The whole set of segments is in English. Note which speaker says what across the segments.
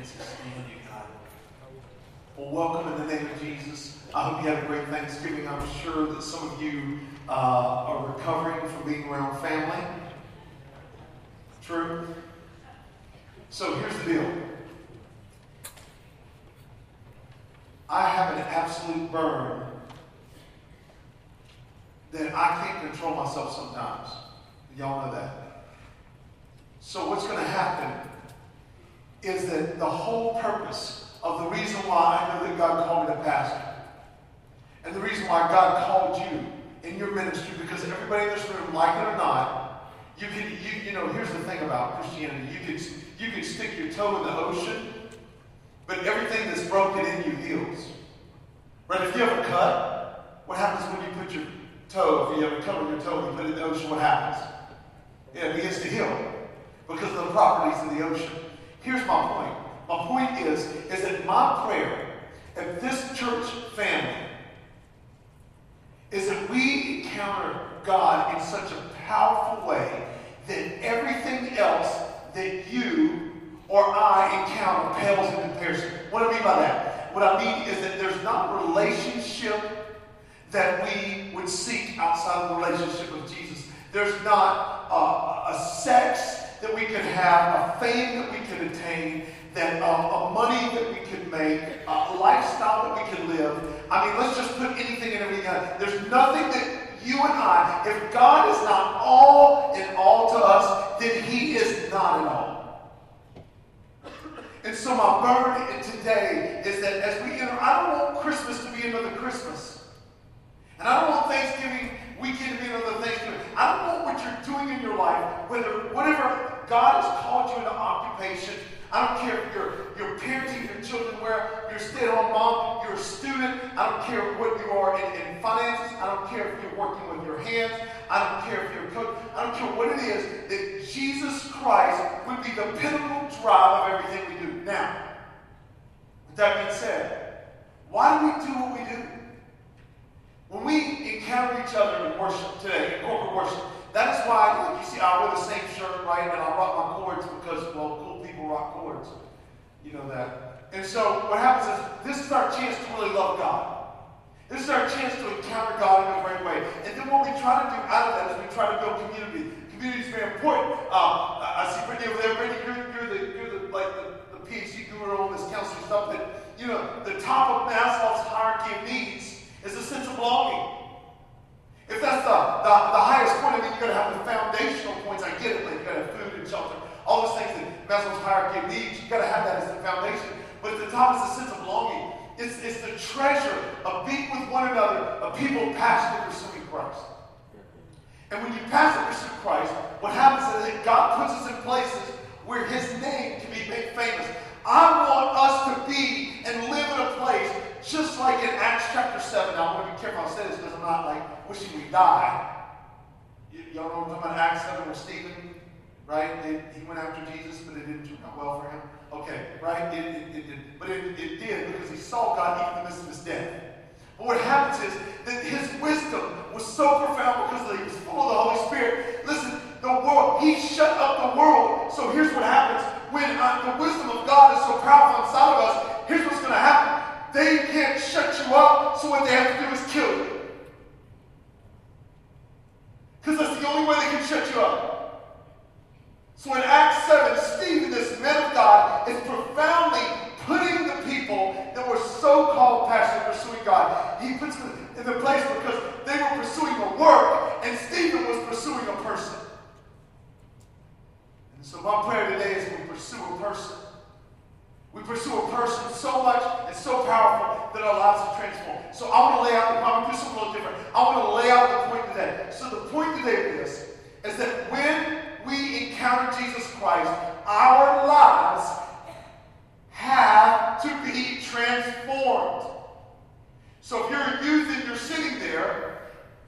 Speaker 1: It. Well, welcome in the name of Jesus. I hope you had a great Thanksgiving. I'm sure that some of you uh, are recovering from being around family. True? So here's the deal. I have an absolute burn that I can't control myself sometimes. Y'all know that. So what's going to happen is that the whole purpose of the reason why I know that God called me to pastor, and the reason why God called you in your ministry, because everybody in this room, like it or not, you can, you, you know, here's the thing about Christianity. You can, you can stick your toe in the ocean, but everything that's broken in you heals. Right? If you have a cut, what happens when you put your toe, if you have a cut on your toe and you put it in the ocean, what happens? It begins to heal because of the properties of the ocean. Here's my point. My point is, is that my prayer at this church family is that we encounter God in such a powerful way that everything else that you or I encounter pales in comparison. What do I mean by that? What I mean is that there's not relationship that we would seek outside of the relationship with Jesus. There's not a sex that we could have, a fame that we could attain, that uh, a money that we could make, a lifestyle that we could live. I mean, let's just put anything and everything out. There's nothing that you and I, if God is not all in all to us, then He is not in all. And so my burden today is that as we enter, I don't want Christmas to be another Christmas. And I don't want Thanksgiving weekend to be another Thanksgiving. I don't know what you're doing in your life, whether whatever God has called you into occupation, I don't care if you're, you're parenting your children, where you're a stay-at-home mom, you're a student. I don't care what you are in, in finances. I don't care if you're working with your hands. I don't care if you're a cook. I don't care what it is. That Jesus Christ would be the pinnacle drive of everything we do. Now, with that being said, why do we do what we do? When we encounter each other in worship today, in corporate worship, that is why, like you see, I wear the same shirt, right? And I rock my cords because, well, cool people rock cords. You know that. And so what happens is this is our chance to really love God. This is our chance to encounter God in a great way. And then what we try to do out of that is we try to build community. Community is very important. Um, I see Brittany over there. Brittany, you're, you're the, you're the, like the, the PhD guru on this counseling stuff that, you know, the top of Maslow's hierarchy of needs is a sense of belonging. If that's the, the, the highest point, I mean, you're going to have the foundational points. I get it. Like, you've got to have food and shelter. All those things that Maslow's hierarchy of needs, you've got to have that as the foundation. But at the top is a sense of belonging. It's, it's the treasure of being with one another, of people passionately pursuing Christ. And when you passionately pursue Christ, what happens is that God puts us in places where his name can be made famous. I want us to be and live in a place just like in Acts chapter 7. Now, I want to be careful I say this because I'm not like wishing we die. y'all know what I'm talking about? Acts 7 where Stephen, right? It, he went after Jesus, but it didn't turn out well for him. Okay, right? It, it, it did. But it, it did because he saw God even in the midst of his death. But what happens is that his wisdom was so profound because he was full of the Holy Spirit. Listen, the world, he shut up the world. So here's what happens. When uh, the wisdom of God is so powerful inside of us, here's what's going to happen. They can't shut you up, so what they have to do is kill you. Because that's the only way they can shut you up. So in Acts 7, Stephen, this man of God, is profoundly putting the people that were so-called passionate pursuing God, he puts them in the place because they were pursuing a work, and Stephen was pursuing a person. So my prayer today is we pursue a person. We pursue a person so much and so powerful that our lives are transformed. So I want to lay out the to do something a little different. I want to lay out the point today. So the point today is, is that when we encounter Jesus Christ, our lives have to be transformed. So if you're a youth and you're sitting there,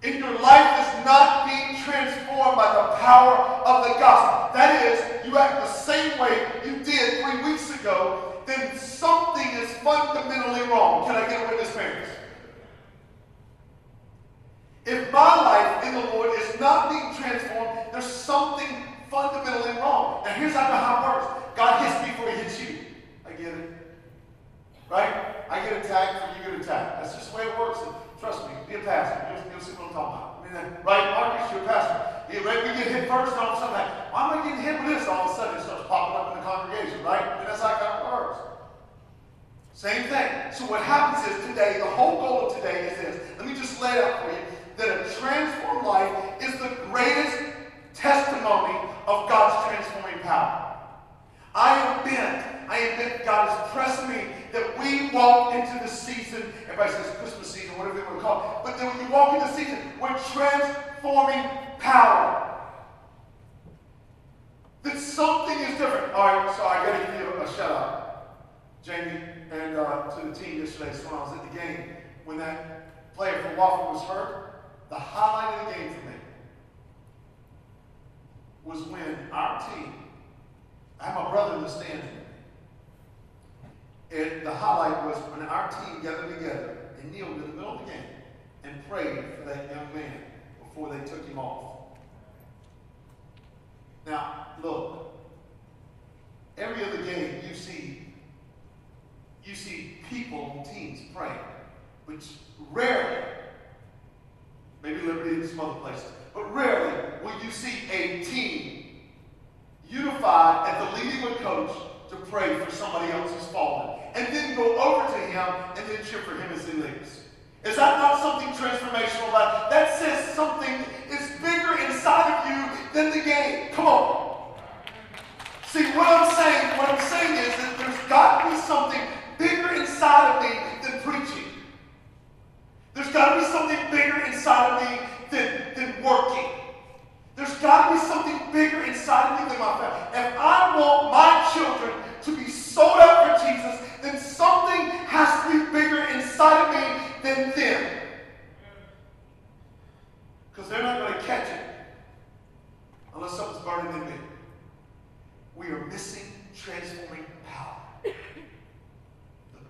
Speaker 1: and your life is not being transformed by the power of the gospel, that is, you act the same way you did three weeks ago, then something is fundamentally wrong. Can I get a witness, parents? If my life in the Lord is not being transformed, there's something fundamentally wrong. Now, here's how, how it works God hits me before he hits you. I get get attacked before you get attacked. That's just the way it works. And trust me, be a pastor. You'll, you'll see what I'm talking about. I mean, right, Marcus, you're a pastor. You, right, we get hit first, and all of a sudden, like, why am I getting hit with this? All of a sudden, it starts popping up in the congregation, right? And that's how it works. Same thing. So what happens is today, the whole goal of today is this. Let me just lay it out for you. That a transformed life is the greatest testimony of God's transforming power. I am bent. I am bent. God is pressing me that we walk into the season. Everybody says Christmas season, whatever they want to call it. But that when you walk into the season, we're transforming power. That something is different. All right, so I got to give you a shout out. Jamie and uh, to the team yesterday, so when I was at the game, when that player from Wofford was hurt, the highlight of the game for me was when our team, I have my brother in the stands and the highlight was when our team gathered together and kneeled in the middle of the game and prayed for that young man before they took him off. Now, look, every other game you see you see people and teams praying, which rarely, maybe Liberty and some other places, but rarely will you see a team unified at the leading of coach to pray for somebody else who's fallen, and then go over to him and then cheer for him as he leaves. Is that not something transformational? About that says something is bigger inside of you than the game. Come on. See, what I'm saying, what I'm saying is that there's got to be something bigger inside of me than preaching. There's got to be something bigger inside of me than, than working. There's got to be something bigger inside of me than my family. If I want my children to be sold out for Jesus, then something has to be bigger inside of me than them. Because they're not going to catch it unless something's burning in me. We are missing transforming power.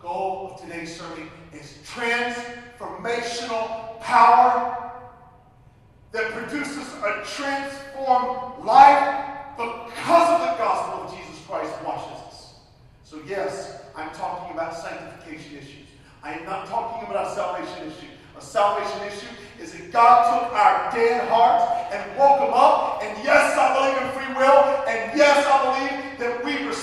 Speaker 1: Goal of today's sermon is transformational power that produces a transformed life because of the gospel of Jesus Christ washes us. So, yes, I'm talking about sanctification issues. I am not talking about a salvation issue. A salvation issue is that God took our dead hearts and woke them up. And yes, I believe in free will. And yes, I believe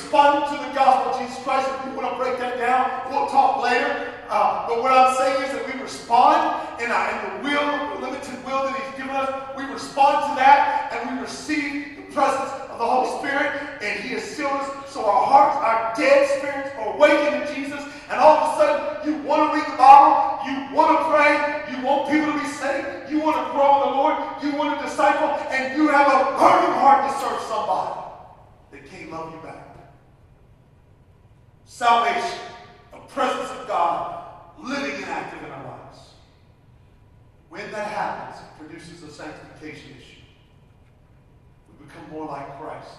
Speaker 1: responded to the gospel of Jesus Christ. If you want to break that down, we'll talk later. Uh, but what I'm saying is that we respond in, in the will, the limited will that He's given us. We respond to that and we receive the presence of the Holy Spirit. And He has sealed us so our hearts, our dead spirits are awakened in Jesus. And all of a sudden, you want to read the Bible, you want to pray, you want people to be saved, you want to grow in the Lord, you want to disciple, and you have a burning heart to serve somebody that can't love you back. Salvation, the presence of God living and active in our lives. When that happens, it produces a sanctification issue. We become more like Christ.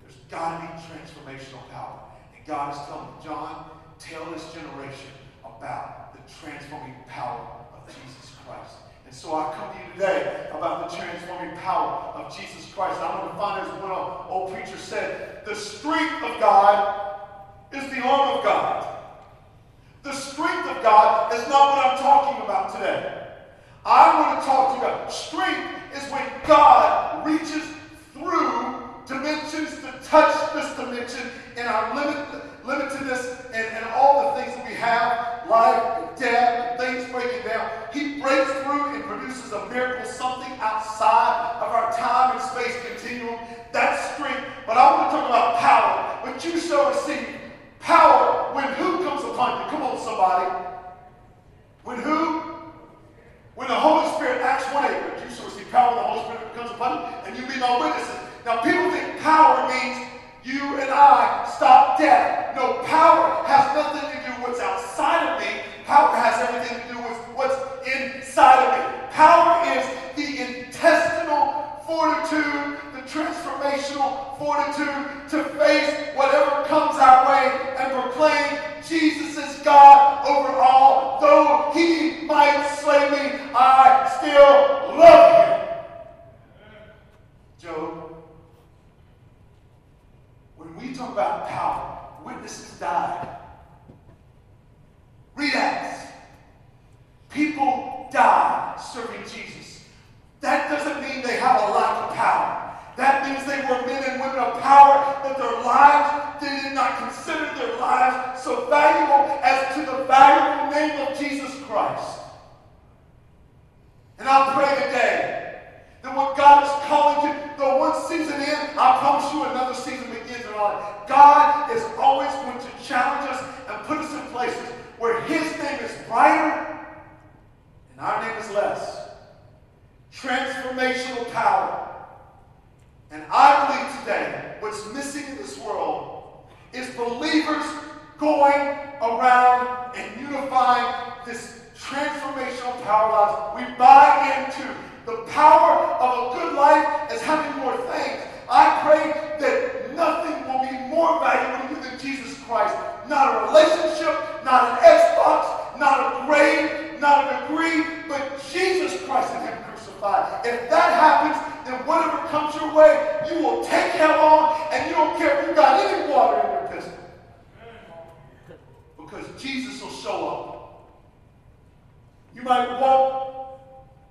Speaker 1: There's got to be transformational power. And God is telling John, tell this generation about the transforming power of Jesus Christ. And so I come to you today about the transforming power of Jesus Christ. I'm going to find as one old preacher said, the strength of God is the arm of God. The strength of God is not what I'm talking about today. I want to talk to you about strength is when God reaches through dimensions to touch this dimension in our limit, limitedness and, and all the things that we have, life and death and things breaking down. He breaks through and produces a miracle, something outside of our time and space continuum. That's strength. But I want to talk about power. But you shall receive Power when who comes upon you? Come on, somebody. When who? When the Holy Spirit, Acts 1 8, but you shall receive power when the Holy Spirit comes upon you, and you be my witnesses. Now, people think power means you and I stop death. No, power has nothing to do with what's outside of me. Power has everything to do with what's inside of me. Power is the intestinal fortitude the transformational fortitude to face whatever comes our way and proclaim Jesus is God over all. Though he might slay me, I still love him. Job, when we talk about power, witnesses died. serving Jesus. That doesn't mean they have a lack of power. That means they were men and women of power, that their lives, they did not consider their lives so valuable as to the valuable name of Jesus Christ. And I pray today that what God is calling you, though one season in, I promise you another season begins in our life. God is always going to challenge us and put us in places where His name is brighter and our name is less. Transformational power. And I believe today what's missing in this world is believers going around and unifying this transformational power lives. We buy into the power of a good life as having more things. I pray that nothing will be more valuable to you than Jesus Christ. Not a relationship, not an Xbox, not a grade, not a degree, but Jesus Christ and Him crucified. If that happens, then whatever comes your way, you will take him on, and you don't care if you got any water in your pistol. Because Jesus will show up. You might walk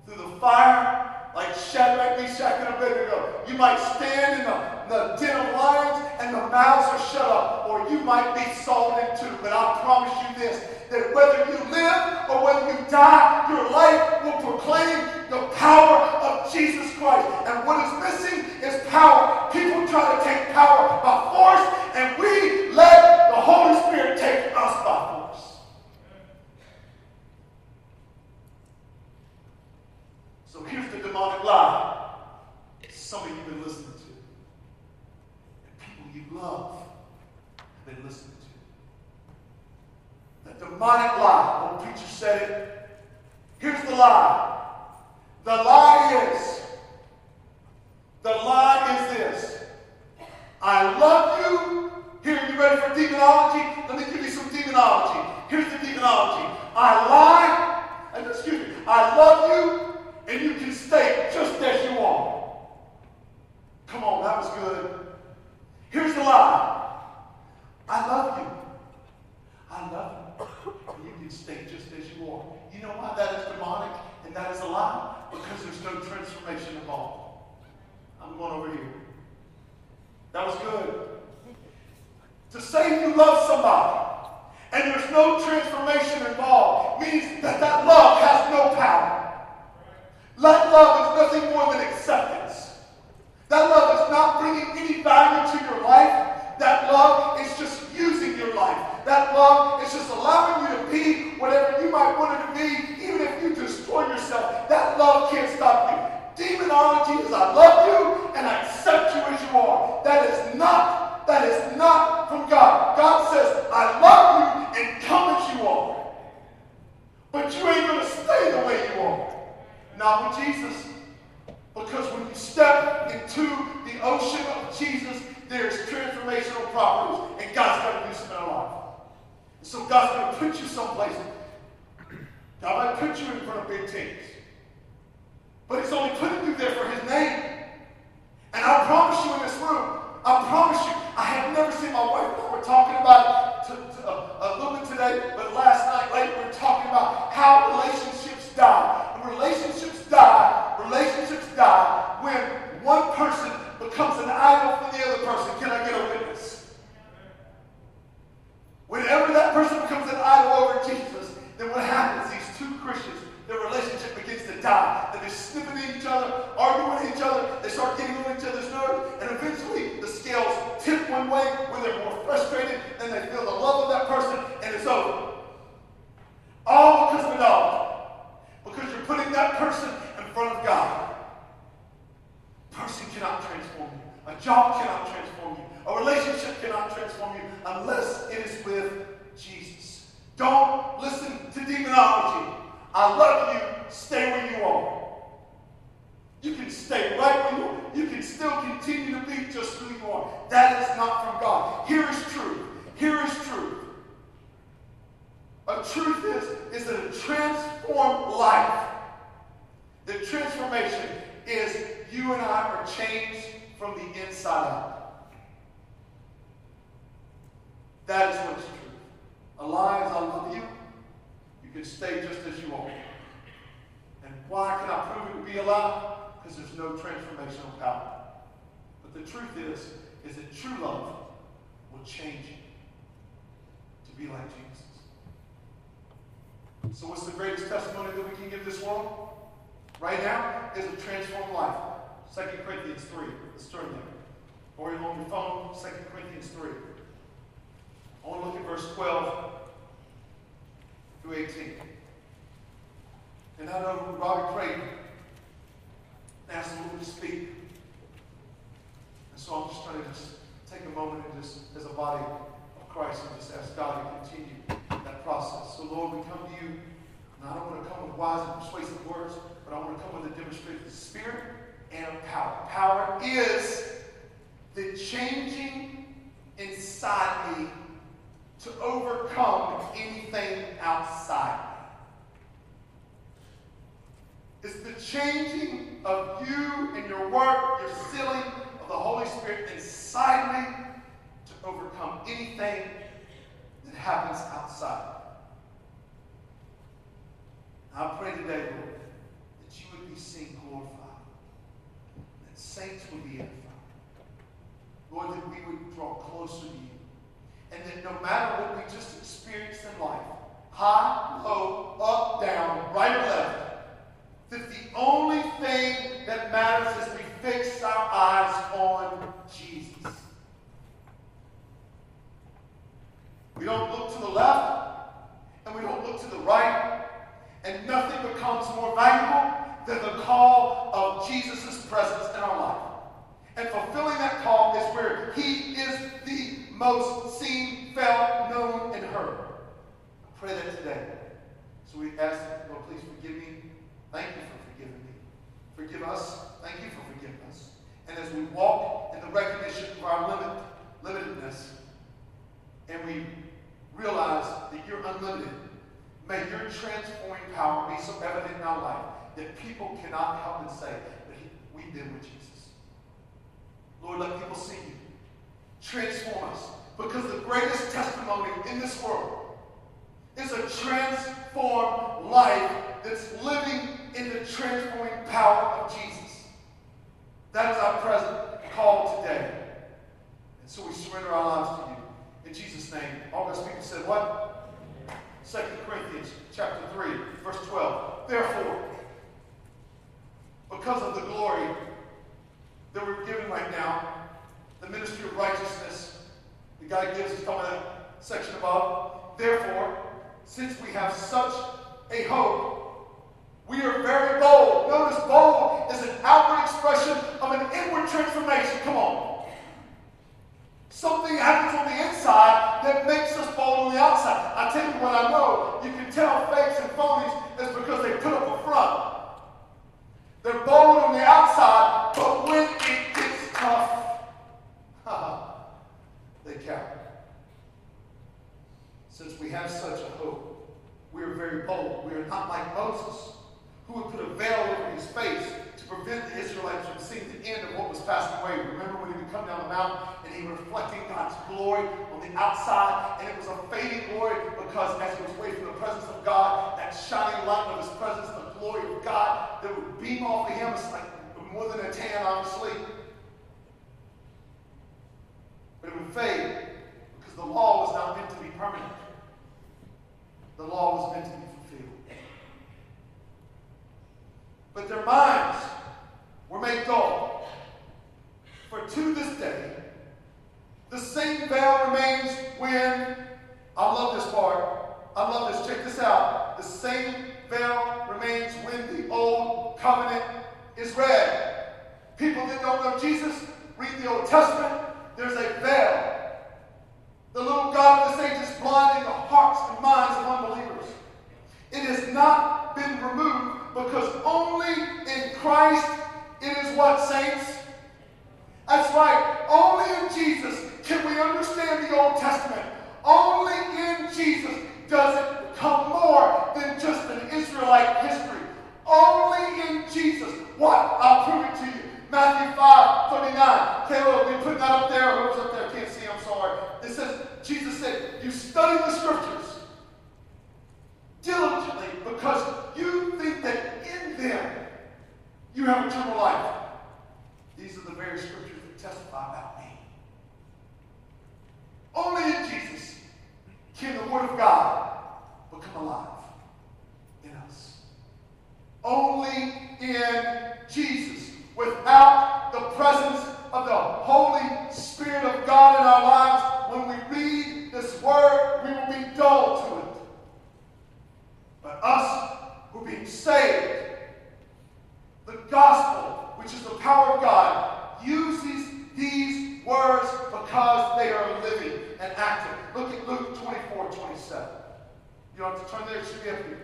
Speaker 1: through the fire like Shadrach, Meshach, and Abednego. You might stand in the, the den of lions and the mouths are shut up, or you might be salted in two. But I promise you this that whether you live or whether you die, your life will proclaim the power of Jesus Christ. Out. That is what's true. A lie is I love you. You can stay just as you are. And Why can I prove it to be a lie? Because there's no transformational power. But the truth is, is that true love will change you to be like Jesus. So what's the greatest testimony that we can give this world? Right now is a transformed life. 2 Corinthians 3. Let's turn there. Or you on your phone, 2 Corinthians 3. I want to look at verse 12 through 18. And I know Robbie prayed and asked the Lord to speak. And so I'm just trying to just take a moment and just, as a body of Christ, and just ask God to continue that process. So, Lord, we come to you, and I don't want to come with wise and persuasive words, but I want to come with a demonstration of spirit and power. Power is the changing inside me to overcome anything outside me. It's the changing of you and your work, your sealing of the Holy Spirit inside me to overcome anything that happens outside. I pray today, Lord, that you would be seen glorified, that saints would be edified. Lord, that we would draw closer to you. And that no matter what we just experienced in life, high, low, up, down, right left, that the only thing that matters is we fix our eyes on Jesus. We don't look to the left and we don't look to the right, and nothing becomes more valuable than the call of Jesus' presence in our life. And fulfilling that call is where He is the most seen, felt, known, and heard. I pray that today. So we ask, Lord, please forgive me Thank you for forgiving me. Forgive us. Thank you for forgiving us. And as we walk in the recognition of our limit, limitedness, and we realize that you're unlimited, may your transforming power be so evident in our life that people cannot help but say that we've been with Jesus. Lord, let people see you. Transform us. Because the greatest testimony in this world is a transformed life that's living in the transforming power of Jesus. That is our present call today. And so we surrender our lives to you. In Jesus' name. All God's people said what? 2 Corinthians chapter 3, verse 12. Therefore, because of the glory that we're given right now, the ministry of righteousness, the guy gives us about that section above. Therefore, since we have such a hope, we are very bold. Notice bold is an outward expression of an inward transformation. Come on. Something happens on the inside that makes us bold on the outside. I tell you what I know. You can tell fakes and phonies is because they put up a front. They're bold on the outside, but when it gets tough, they cower. Since we have such a hope, we are very bold. We are not like Moses who would put a veil over his face to prevent the Israelites from seeing the end of what was passing away. Remember when he would come down the mountain and he was reflecting God's glory on the outside, and it was a fading glory because as he was away from the presence of God, that shining light of his presence, the glory of God that would beam off of him, it's like more than a tan, obviously. It would fade because the law was not meant to be permanent. The law was meant to be fulfilled. but their minds were made dull. For to this day, the same veil remains when, I love this part, I love this, check this out. The same veil remains when the old covenant is read. People that don't know Jesus, read the Old Testament, there's a veil. The little God of this age is blinding the hearts and minds of unbelievers. It has not been removed because only in Christ it is what, saints? That's right. Only in Jesus can we understand the Old Testament. Only in Jesus does it become more than just an Israelite history. Only in Jesus. What? I'll prove it to you. Matthew 5, 39. Caleb, we put that up there. Who's up there? Can't see. I'm sorry. It says, Jesus said, You study the scriptures diligently because you think that in them have eternal life. These are the very scriptures that testify about me. Only in Jesus can the Word of God become alive in us. Only in Jesus, without the presence of the Holy Spirit of God in our lives, when we read this Word, we will be dull to it. But us who are being saved, the gospel, which is the power of God, uses these words because they are living and active. Look at Luke 24 27. You don't have to turn there, it should be up here.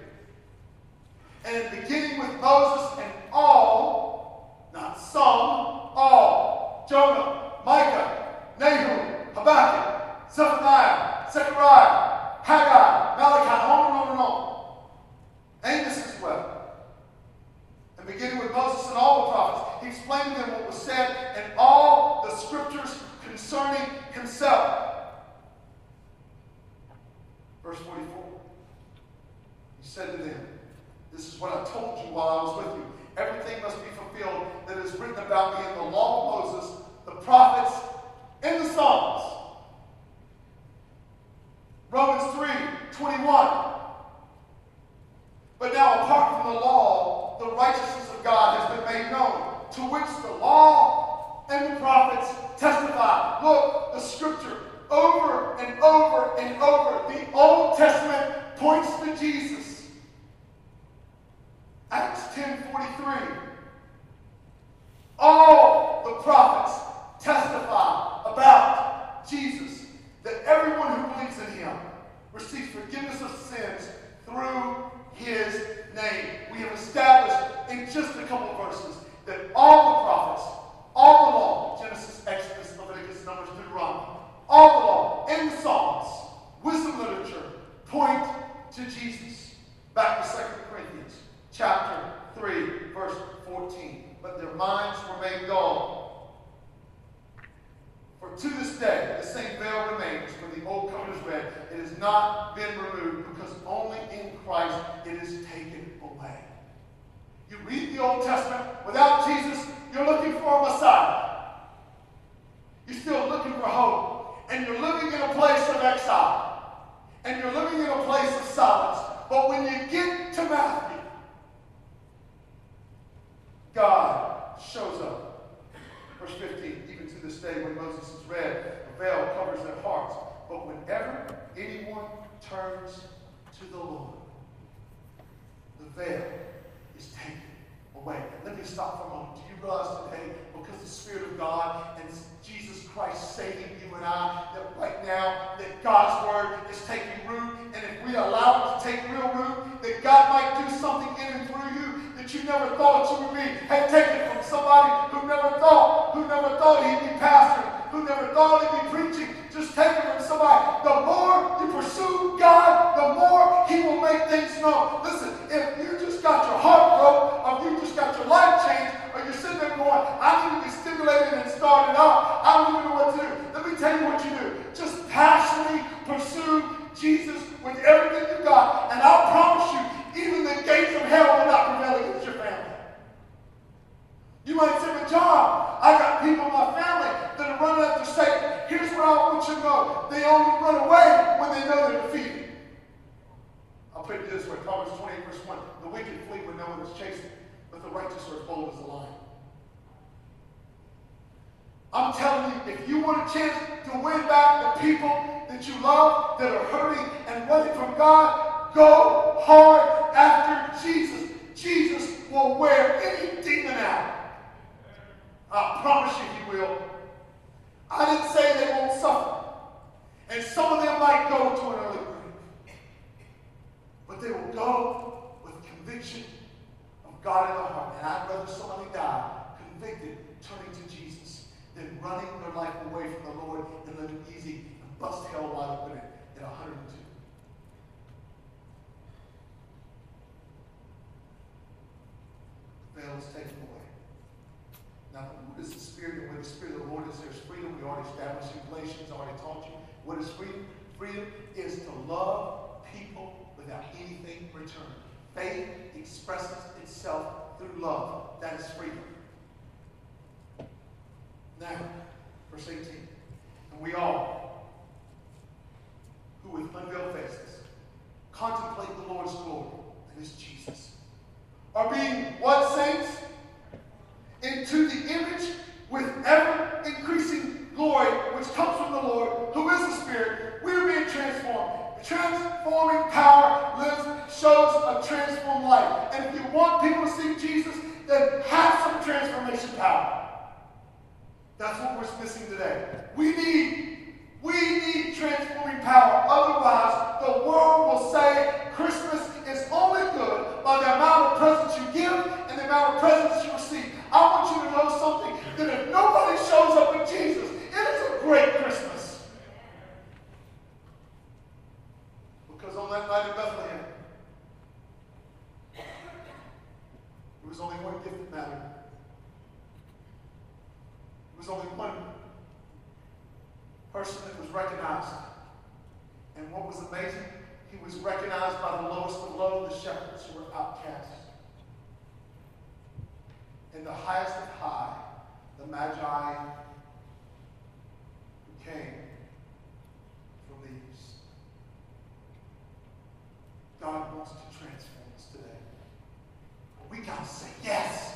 Speaker 1: And beginning with Moses and all, not some, all, Jonah, Micah, Nahum, Habakkuk, Zephaniah, Zechariah, Haggai, Malachi, on and on and on. Amos as well. And beginning with Moses and all the prophets, he explained to them what was said in all the scriptures concerning himself. Verse 44. He said to them, This is what I told you while I was with you. Everything must be fulfilled that is written about me in the law of Moses, the prophets, and the Psalms. Romans 3 21. But now, apart from the law, the righteousness of God has been made known, to which the law and the prophets testify. Look, the scripture over and over and over. The Old Testament points to Jesus. Acts 10:43. All the prophets testify about Jesus, that everyone who believes in him receives forgiveness of sins through his name. We have established in just a couple verses that all the prophets, all the law, Genesis, Exodus, Leviticus, Numbers, Deuteronomy, all the law and the Psalms, wisdom literature, point to Jesus. Back to 2 Corinthians chapter 3, verse 14. But their minds were made dull. For to this day, the same veil remains when the old covenant is read. It has not been removed because only in Christ it is taken. You read the Old Testament without Jesus, you're looking for a Messiah. You're still looking for hope. And you're living in a place of exile. And you're living in a place of silence. But when you get to Matthew, God shows up. Verse 15, even to this day when Moses is read, a veil covers their hearts. But whenever anyone turns to the Lord, the veil taken away. Let me stop for a moment. Do you realize today, because the Spirit of God and Jesus Christ saving you and I, that right now, that God's Word is taking root, and if we allow it to take real root, that God might do something in and through you that you never thought you would be. Hey, take it from somebody who never thought, who never thought he'd be pastoring, who never thought he'd be preaching. Just take it from somebody. The more you pursue God, the more He will make things known. Listen, if you just got your heart going, I need to be stimulated and started up. I don't even know what to do. Let me tell you what you do. Just passionately pursue Jesus with everything you got, and I'll promise you, even the gates of hell will not prevail against your family. You might say, but John, I got people in my family that are running after Satan. Here's what I want you to know. They only run away when they know they're defeated. I'll put it this way, Proverbs 28, verse 1. The wicked flee when no one is chasing, but the righteous are as bold as a lion. Telling you, if you want a chance to win back the people that you love, that are hurting and running from God, go hard after Jesus. Jesus will wear any demon out. I promise you he will. I didn't say they won't suffer. And some of them might go to an early grave. But they will go with conviction of God in their heart. And I'd rather somebody die convicted, turning to Jesus, than running their life away from the Lord and living easy and bust hell wide open at, at 102. Veil is taken away. Now, what is the Spirit? Where the Spirit of the Lord is, there's freedom. We already established in Galatians, I already taught you. What is freedom? Freedom is to love people without anything in return. Faith expresses itself through love. That is freedom. Now, verse 18. And we all, who with unveiled faces contemplate the Lord's glory, and his Jesus, are being what saints? Into the image with ever increasing glory which comes from the Lord, who is the Spirit. We are being transformed. Transforming power lives, shows a transformed life. And if you want people to see Jesus, then have some transformation power. That's what we're missing today. We need, we need transforming power. Otherwise, the world will say Christmas is only good by the amount of presents you give and the amount of presents you receive. I want you to know something that if nobody shows up with Jesus, it is a great Christmas. Because on that night in Bethlehem, there was only one gift that mattered was only one person that was recognized. And what was amazing, he was recognized by the lowest of low, the shepherds who were outcast. And the highest of high, the Magi who came from the east. God wants to transform us today. We got to say yes.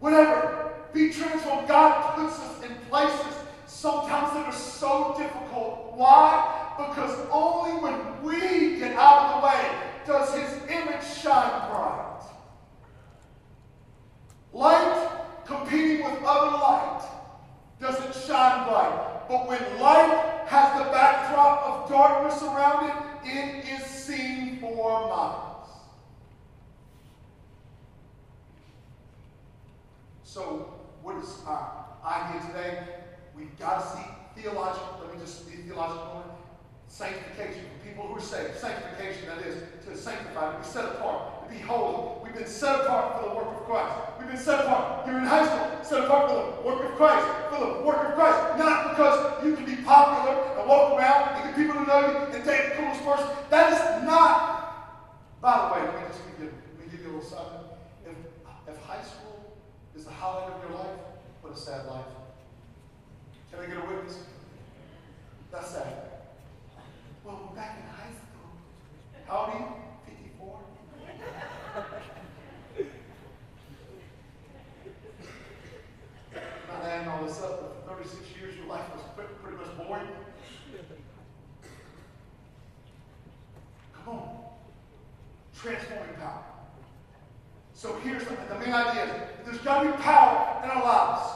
Speaker 1: Whatever be transformed. God puts us in places sometimes that are so difficult. Why? Because only when we get out of the way does his image shine bright. Light competing with other light doesn't shine bright. But when light has the backdrop of darkness around it, it is seen for miles. So what is our idea today? We've got to see theological, let me just be theological moment. Sanctification for people who are saved. Sanctification, that is, to sanctify, to be set apart, to be holy. We've been set apart for the work of Christ. We've been set apart. You're in high school, set apart for the work of Christ. For the work of Christ. Not because you can be popular and walk around and get people to know you and date the coolest person. That is not. By the way, let me just give you, let me give you a little side. If, if high school is the highlight of your life, what a sad life. Can I get a witness? That's sad. Well, we're back in high school. How old are you? 54? Not adding all this up, but for 36 years, your life was pretty much boring. Come on. Transforming power. So here's the, the main idea there's got to be power in our lives.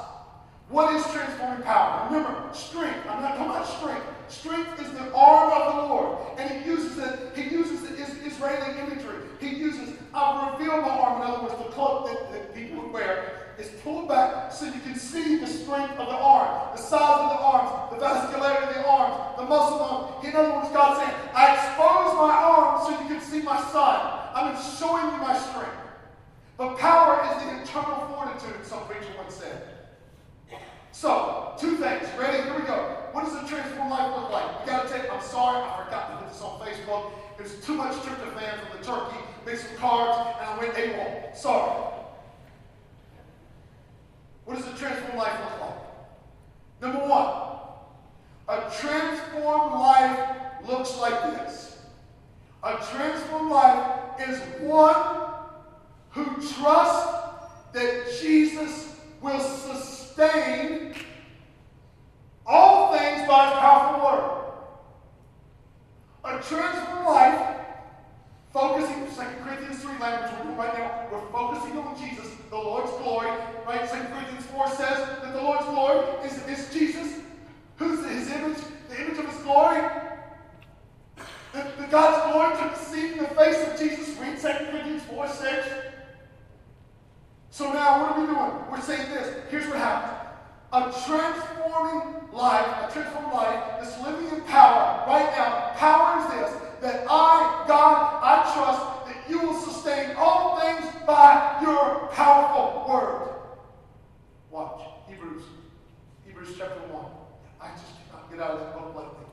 Speaker 1: What is transforming power? Remember, strength. I'm not talking about strength. Strength is the arm of the Lord. And he uses it, he uses the Israeli imagery. He uses, I've revealed my arm. In other words, the cloak that, that people would wear is pulled back so you can see the strength of the arm, the size of the arms, the vascularity of the arms, the muscle arms. In other words, God's saying, I expose my arm so you can see my son. I'm showing you my strength. But power is the internal fortitude, some preacher once said. So, two things. Ready? Here we go. What does a transformed life look like? We got to take, I'm sorry, I forgot to put this on Facebook. There's too much tryptophan from the turkey, made some carbs, and I went AWOL. Sorry. What does a transformed life look like? Number one, a transformed life looks like this. A transformed life is one who trust that Jesus will sustain all things by his powerful word. A transformed life, focusing, 2 Corinthians 3 language we're right now, we're focusing on Jesus, the Lord's glory. Right? 2 Corinthians 4 says that the Lord's glory is, is Jesus. Who's his image? The image of his glory? The God's glory took a seat in the face of Jesus. Read 2 Corinthians 4 6. So now what are we doing? We're saying this. Here's what happens. A transforming life, a transformed life that's living in power right now. Power is this that I, God, I trust that you will sustain all things by your powerful word. Watch. Hebrews. Hebrews chapter 1. I just cannot get out of that book lately.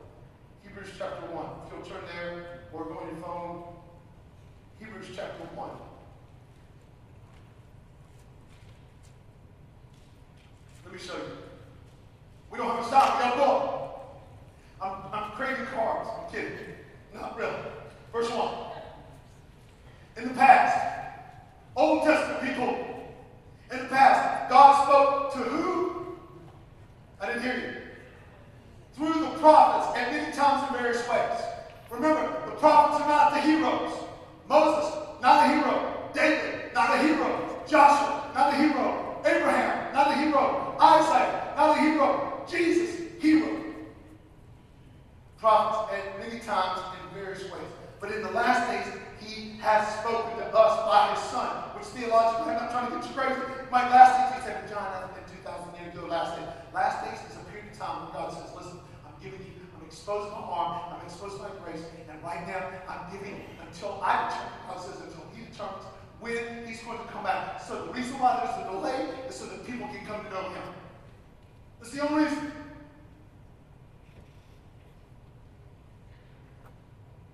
Speaker 1: Hebrews chapter 1. If you'll turn there or go on your phone. Hebrews chapter 1. Me show you. We don't have to stop. We got to go. I'm, I'm creating cards. I'm kidding. Not really. Verse 1. In the past, Old Testament people, in the past, God spoke to who? I didn't hear you. Through the prophets, and many times in various ways. Remember, the prophets are not the heroes. Moses, not a hero. David, not a hero. Joshua, not a hero. Abraham, not a hero. Isaac, not a hero. Jesus, hero. Prophets, and many times in various ways. But in the last days, he has spoken to us by his son, which theologically, I'm not trying to get you crazy. My last days, he said, John, that's been 2,000 years ago, last days. Last days is a period of time when God says, listen, I'm giving you, I'm exposing my arm, I'm exposing my grace, and right now, I'm giving until I return. God says, until he determines when he's going to come back. So the reason why there's a delay is so that people can come to know him. That's the only reason.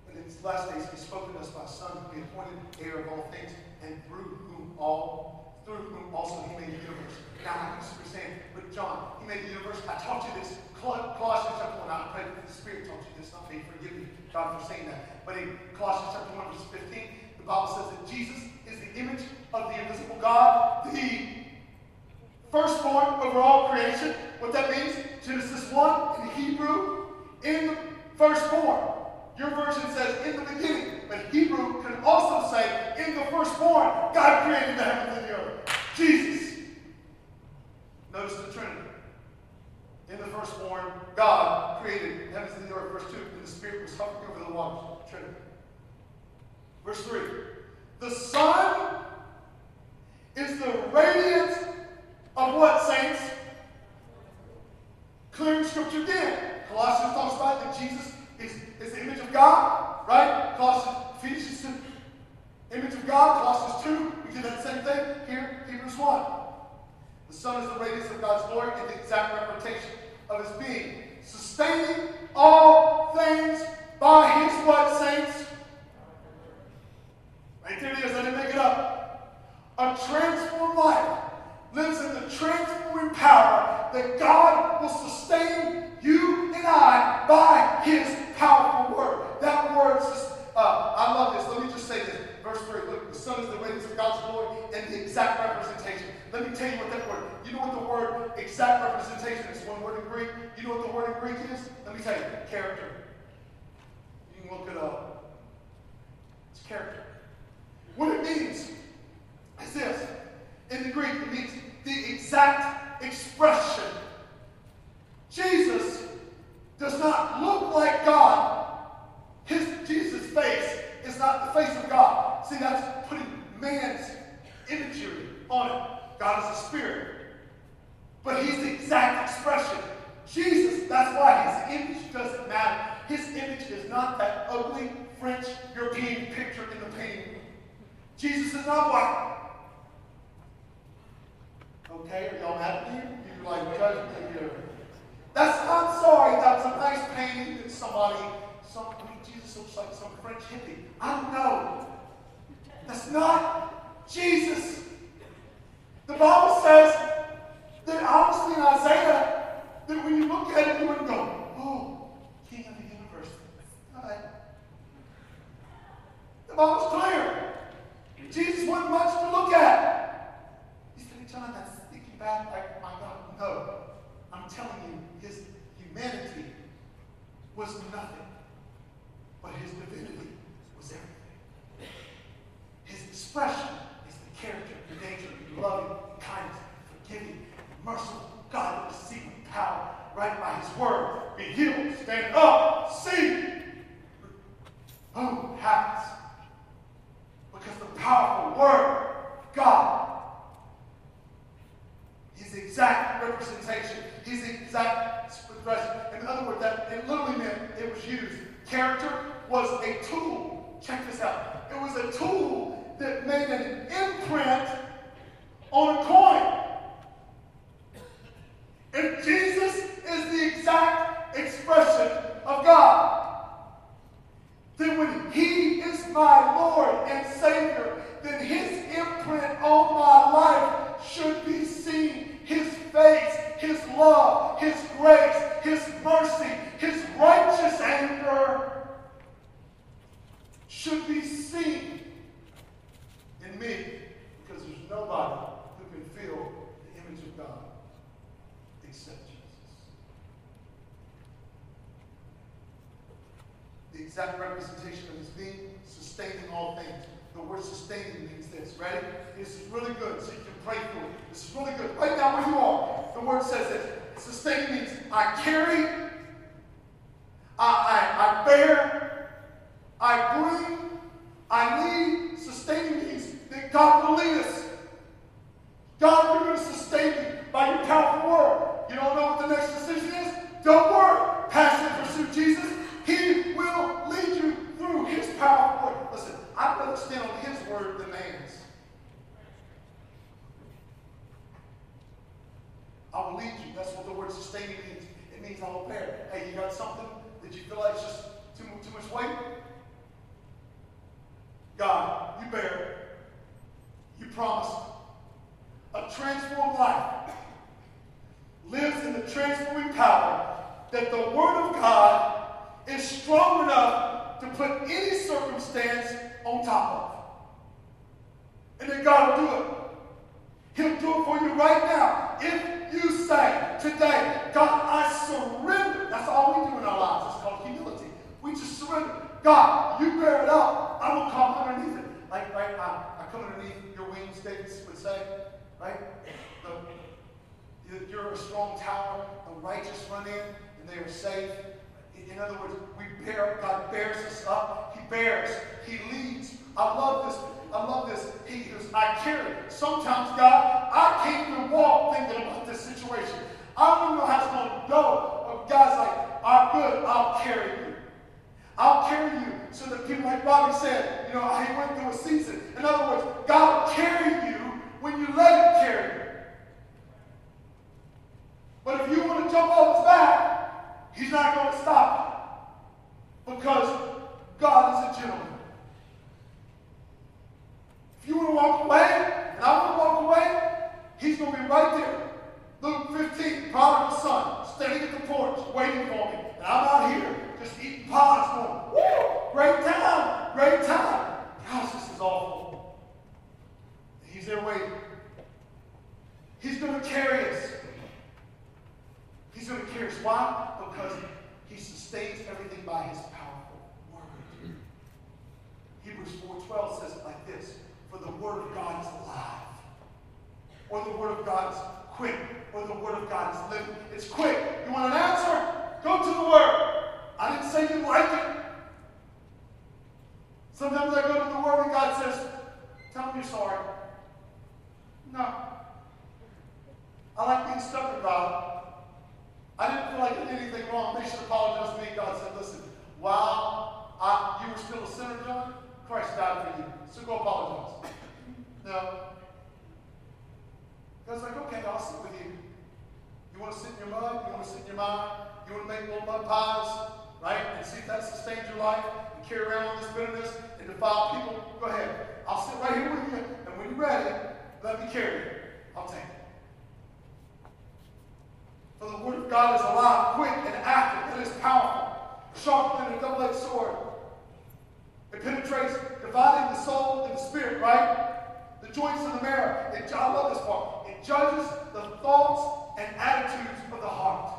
Speaker 1: But in these last days, he's spoken to us by a son who he appointed heir of all things, and through whom all, through whom also he made the universe. Now, I'm just saying, but John, he made the universe. I taught you this. Colossians chapter 1, I pray that the Spirit taught you this, not me. Forgive me, God, for saying that. But in Colossians chapter 1, verse 15, the Bible says that Jesus is the image of the invisible God, the firstborn over all creation. What that means, Genesis 1 in Hebrew, in the firstborn. Your version says in the beginning, but Hebrew can also say in the first firstborn, God created the heavens and the earth. Jesus. Notice the Trinity. In the firstborn, God created the heavens and the earth. Verse 2, and the Spirit was hovering over the waters. Trinity. Verse 3, the Son is the radiance of what, saints? Clear scripture again. Colossians talks about that Jesus is, is the image of God, right? Colossians, Ephesians, image of God. Colossians 2, we did that same thing. Here, Hebrews 1. The Son is the radiance of God's glory and the exact representation of his being, sustaining all things by his what, saints? Right there it is, I didn't make it up. A transformed life lives in the transforming power that God will sustain you and I by his powerful word. That word, uh, I love this. Let me just say this. Verse 3, look, the Son is the radiance of God's glory and the exact representation. Let me tell you what that word, you know what the word exact representation is? One word in Greek. You know what the word in Greek is? Let me tell you, character. You can look it up. It's character. What it means is this. In the Greek, it means the exact expression. Jesus does not look like God. His Jesus' face is not the face of God. See, that's putting man's imagery on it. God is a spirit. But he's the exact expression. Jesus, that's why his image doesn't matter. His image is not that ugly French European picture in the painting. Jesus is not white. Okay, are y'all mad at me? You like judge me here. That's I'm sorry, that's a nice painting that somebody, some I mean, Jesus looks like some French hippie. I don't know. That's not Jesus. The Bible says that obviously in Isaiah, that when you look at it, you would go, oh, King of the universe. Right. The Bible's clear. Jesus wasn't much to look at. He said, John, that's like, my God, no. I'm telling you, his humanity was nothing, but his divinity was everything. His expression is the character, the nature, the loving, kindness, forgiving, merciful God secret power, right by his word. Be healed, stand up, see. Who happens? Because the powerful word, God, his exact representation, his exact expression. In other words, that it literally meant it was used. Character was a tool. Check this out. It was a tool that made an imprint on a coin. If Jesus is the exact expression of God, then when He is my Lord and God, you bear it up. I will come underneath it. Like, right, I, I come underneath your wings, David would say. Right? The, you're a strong tower. The righteous run in and they are safe. In other words, we bear, God bears us up. He bears. He leads. I love this. I love this. He goes, I carry. Sometimes, God, I can't even walk thinking about this situation. I don't know how it's going to go. But God's like, I'm good. I'll carry you. I'll carry you so that people like Bobby said, you know, he went through a season. In other words, God will carry you when you let him carry you. But if you want to jump off his back, he's not going to stop you. Because God is a gentleman. If you want to walk away, and I want to walk away, he's going to be right there. Luke 15, prodigal son, standing at the porch, waiting for me. And I'm out here just eating pies going, woo, great time, great time. Gosh, this is awful. He's there waiting. He's going to carry us. He's going to carry us. Why? Because he sustains everything by his powerful word. Hebrews 4.12 says it like this. For the word of God is alive. Or the word of God is quick. Or the word of God is living. It's quick. You want an answer? Go to the word. I didn't say you like it. Sometimes I go to the word and God says, tell me you're sorry. No. I like being stuck with God. I didn't feel like I did anything wrong. They should apologize to me. God said, listen, while I, you were still a sinner, John, Christ died for you. So go apologize. No. God's like, okay, I'll sit with you. You want to sit in your mud? You want to sit in your mind? You want to make little mud pies, right? And see if that sustains your life and carry around all this bitterness and defile people? Go ahead. I'll sit right here with you. And when you're ready, let me carry you. I'll take it. For the word of God is alive, quick, and active. It is powerful, sharper than a double-edged sword. It penetrates, dividing the soul and the spirit, right? The joints of the marrow. It, I love this part. It judges the thoughts and attitudes of the heart.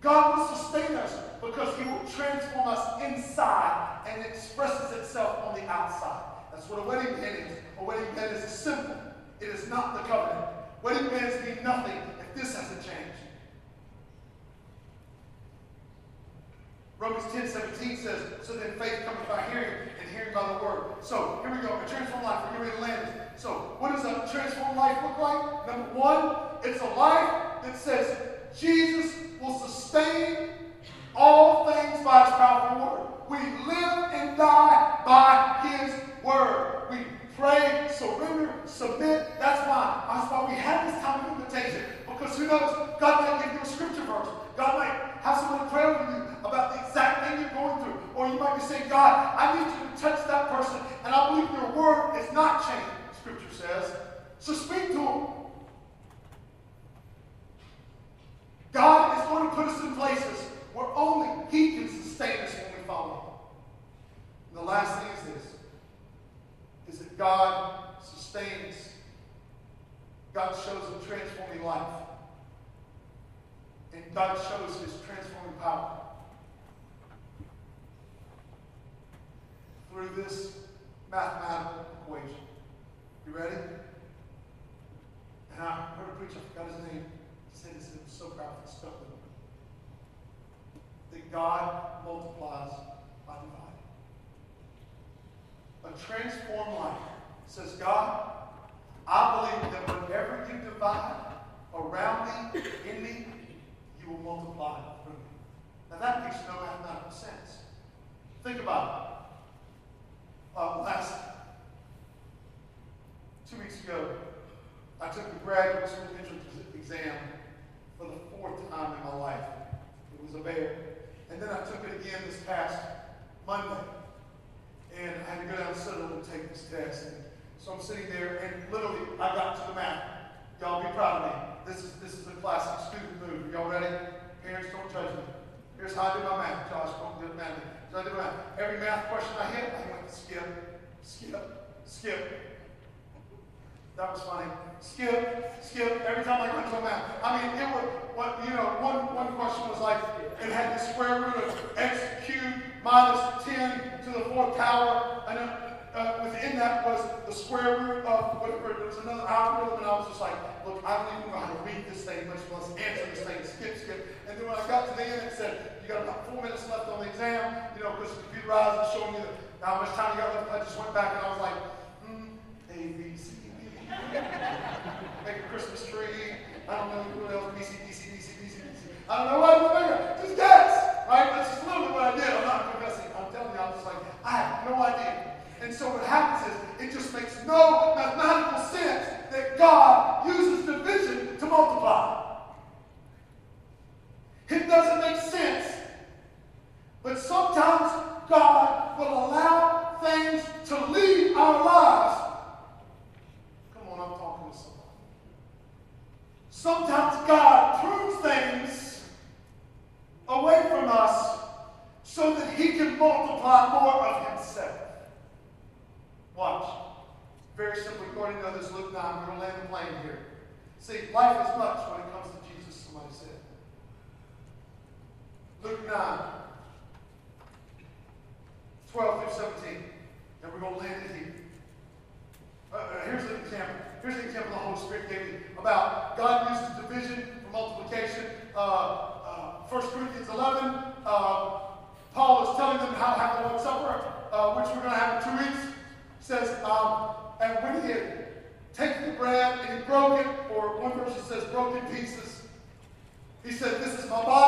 Speaker 1: God will sustain us because He will transform us inside and expresses itself on the outside. That's what a wedding band is. A wedding band is a symbol. It is not the covenant. Wedding bands mean nothing if this hasn't changed. Romans 10 17 says, So then faith comes by hearing, and hearing by the word. So here we go. A transformed life. We're ready to land So, what does a transformed life look like? Number one, it's a life that says Jesus will sustain all things by his powerful word. We live and die by his word. We pray, surrender, submit. That's why. That's why we have this time of invitation. Because who knows? God might give you a scripture verse. God might have someone pray over you about the exact thing you're going through. Or you might be saying, God, I need you to touch that person, and I believe your word is not changed, scripture says. So speak to them. God is going to put us in places where only He can sustain us when we follow Him. And the last thing is this is that God sustains God shows a transforming life. And God shows his transforming power. Through this mathematical equation. You ready? And I heard a preacher, I forgot his name, was so it stuck. That God multiplies by dividing. A transformed life says, God, I believe that whatever you divide around me, in me, you will multiply through me. Now that makes no mathematical sense. Think about it. Uh, last two weeks ago, I took the graduate school entrance exam for the fourth time in my life. It was a bear. And then I took it again this past Monday. And I had to go down to Citadel and take this test. And so I'm sitting there, and literally, I got to the math. Y'all be proud of me. This is this is a classic student move. Y'all ready? Parents, don't judge me. Here's how I do my math. Josh, don't do math. So I do math. Every math question I hit, I went skip, skip, skip. That was funny. Skip, skip. Every time I went to a math. I mean, it was what you know. One one question was like it had the square root of x cubed minus ten to the fourth power, and then uh, within that was the square root of whatever. There was another algorithm, and I was just like, look, I don't even know how to read this thing, much less answer this thing. Skip, skip. And then when I got to the end, it said you got about four minutes left on the exam. You know, because computerized and showing the, how much time you got left. I just went back and I was like, hmm, A, B, C, Make a Christmas tree. I don't know what else. BC, BC, BC, BC, BC. I don't know what figure. Just guess. Right? That's just literally what I did. I'm not confessing. I'm telling you, I'm just like, I have no idea. And so what happens is it just makes no mathematical sense that God uses division to multiply. It doesn't make sense. But sometimes God will allow things to leave our lives I'm talking to somebody. Sometimes God prunes things away from us so that He can multiply more of Himself. Watch. Very simply, according to this Luke 9, we're going to land the plane here. See, life is much when it comes to Jesus, somebody said. Luke 9, 12 through 17. And we're going to land it here. Uh, uh, here's an example. Here's an example the Holy Spirit gave me about God uses division for multiplication. Uh, uh, 1 Corinthians 11, uh, Paul is telling them how to have the Lord's Supper, uh, which we're going to have in two weeks. Says, um, and when he had taken the bread and he broke it, or one version says broken pieces, he said, This is my body,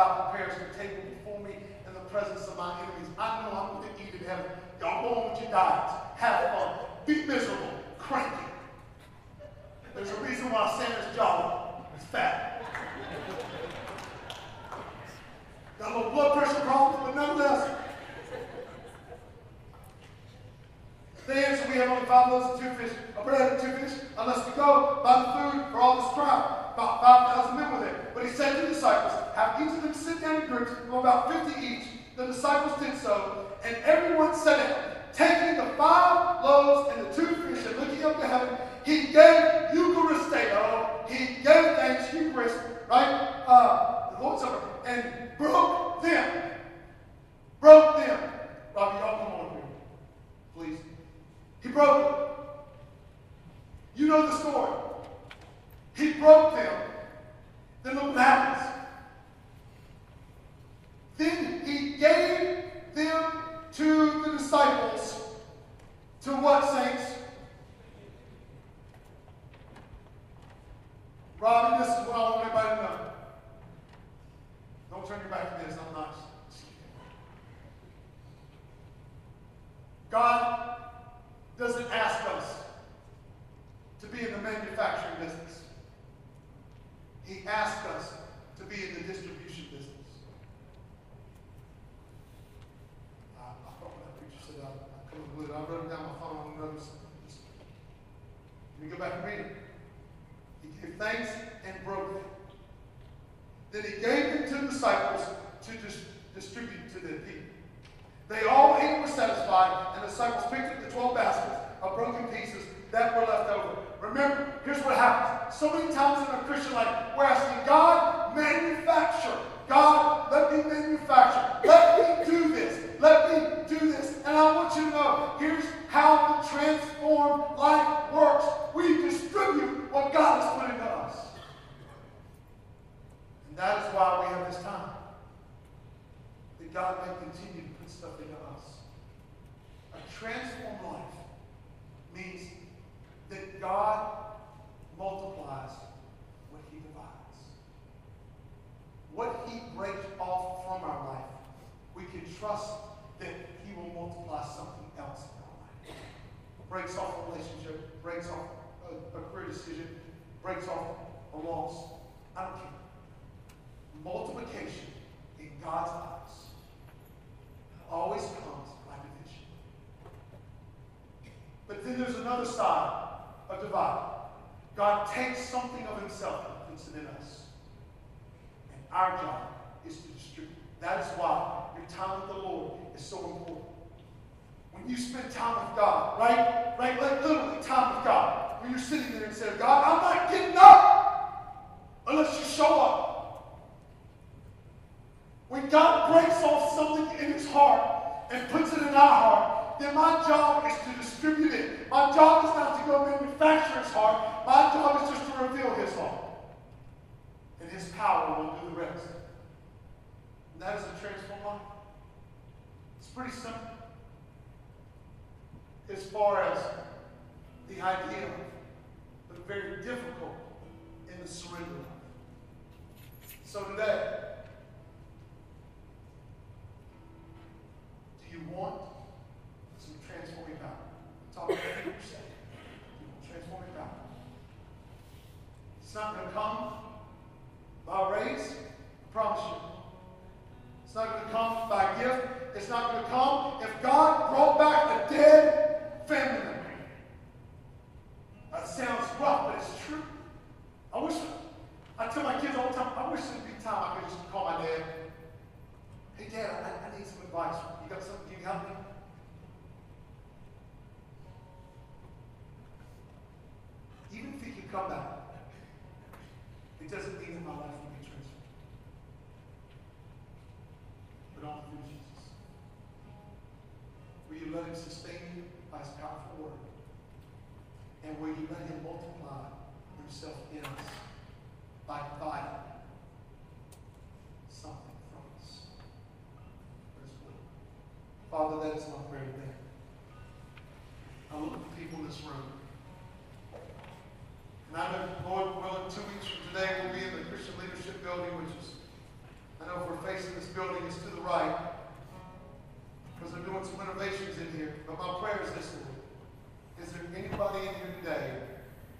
Speaker 1: God prepares a table before me in the presence of my enemies. I know I'm going to eat in heaven. Y'all go on with your diets. Have fun. Be miserable. Cranky. There's a reason why Santa's jaw is fat. Got a little blood pressure problem, but nonetheless. The answer we have only five loaves and two fish, a bread and two fish, unless we go buy the food for all this crowd. About 5,000 men were there. But he said to the disciples, Have each of them sit down in groups of about 50 each. The disciples did so, and everyone sat down. Taking the five loaves and the two fish and looking up to heaven, he gave Eucharisteo. He gave thanks, Eucharist, right? Uh, the Lord's Supper, and broke them. Broke them. Robbie, y'all come on here, please. He broke them. You know the story. He broke them. Then look what happens. Then he gave them to the disciples. To what, saints? Robin, this is what I want everybody to know. Don't turn your back to this, I'm not. God doesn't ask us to be in the manufacturing business. He asked us to be in the distribution business. I, I thought when that preacher said I, I couldn't believe it. I wrote it down my phone and notes. Let me go back and read it. He gave thanks and broke them. Then he gave them to the disciples to dis- distribute to the people. They all ate and were satisfied, and the disciples picked up the 12 baskets of broken pieces that were left over. Remember, here's what happens. So many times in a Christian life, we're asking God, manufacture. God, let me manufacture. Let me do this. Let me do this. And I want you to know, here's how the transformed life works. We distribute what God has put into us. And that is why we have this time. That God may continue to put stuff into us. A transformed life means that God multiplies what he divides. What he breaks off from our life, we can trust that he will multiply something else in our life. Breaks off a relationship, breaks off a, a career decision, breaks off a loss. I don't care. Multiplication in God's eyes always comes by division. But then there's another side of divide. God takes something of himself and puts it in us. And our job is to distribute. That is why your time with the Lord is so important. When you spend time with God, right? Right? Like literally time with God. When you're sitting there and say, God, I'm not getting up unless you show up. When God breaks off something in his heart and puts it in our heart, then my job is to distribute it. My job is not to go manufacture his heart. My job is just to reveal And his power will do the rest. And that is a transformed life. It's pretty simple. As far as the idea, but very difficult in the surrender life. So today, do you want some transforming power? Talk about what you say. Transforming power. It's not going to come by race, I promise you. It's not going to come by gift. It's not going to come if God brought back a dead family member. That sounds rough, but it's true. I wish, I tell my kids all the time, I wish there'd be time I could just call my dad. Hey, Dad, I, I need some advice. You got something? Can you help me? Even if he could come back, it doesn't mean that my life will be transformed. But only through Jesus. Will you let him sustain you by his powerful word? And will you let him multiply himself in us by dividing something from us? Father, that is my prayer today. I look at the people in this room. And I know, Lord willing, two weeks from today we'll be in the Christian Leadership Building, which is, I know if we're facing this building, it's to the right. Because they're doing some renovations in here. But my prayer is this, Lord. Is there anybody in here today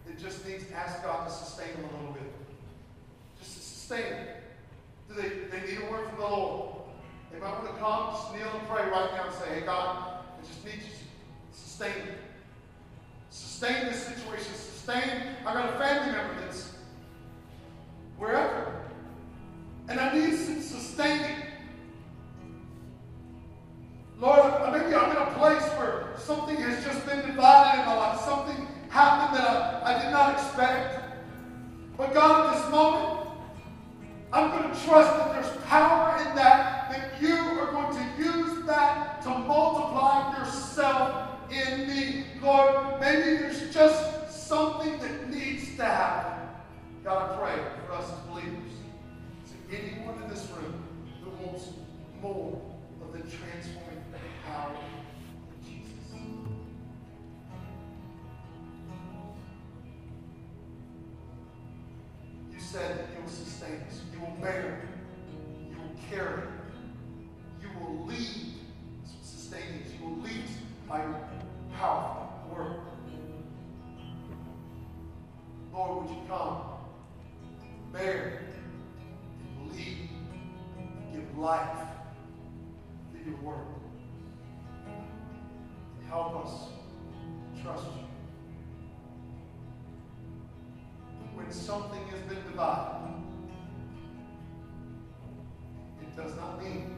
Speaker 1: that just needs to ask God to sustain them a little bit? Just to sustain them. Do they, they need a word from the Lord? They might want to come, just kneel and pray right now and say, hey, God, I just need you to sustain me. sustain this situation, sustain. I got a family member that's wherever. And I need some sustaining. Lord, maybe I'm in a place where something has just been divided in my life. Something happened that I, I did not expect. But God, at this moment, I'm going to trust that there's power in that, that you are going to use that to multiply yourself in me. Lord, maybe there's just something that needs to happen. God, I pray for us as believers, to anyone in this room who wants more of the transforming power of Jesus. You said that you will sustain us, you will bear, you will carry, you will lead, sustain us, you will lead by your powerful word. Lord, would you come, bear, lead, give life to your word. And help us trust you. When something has been divided, it does not mean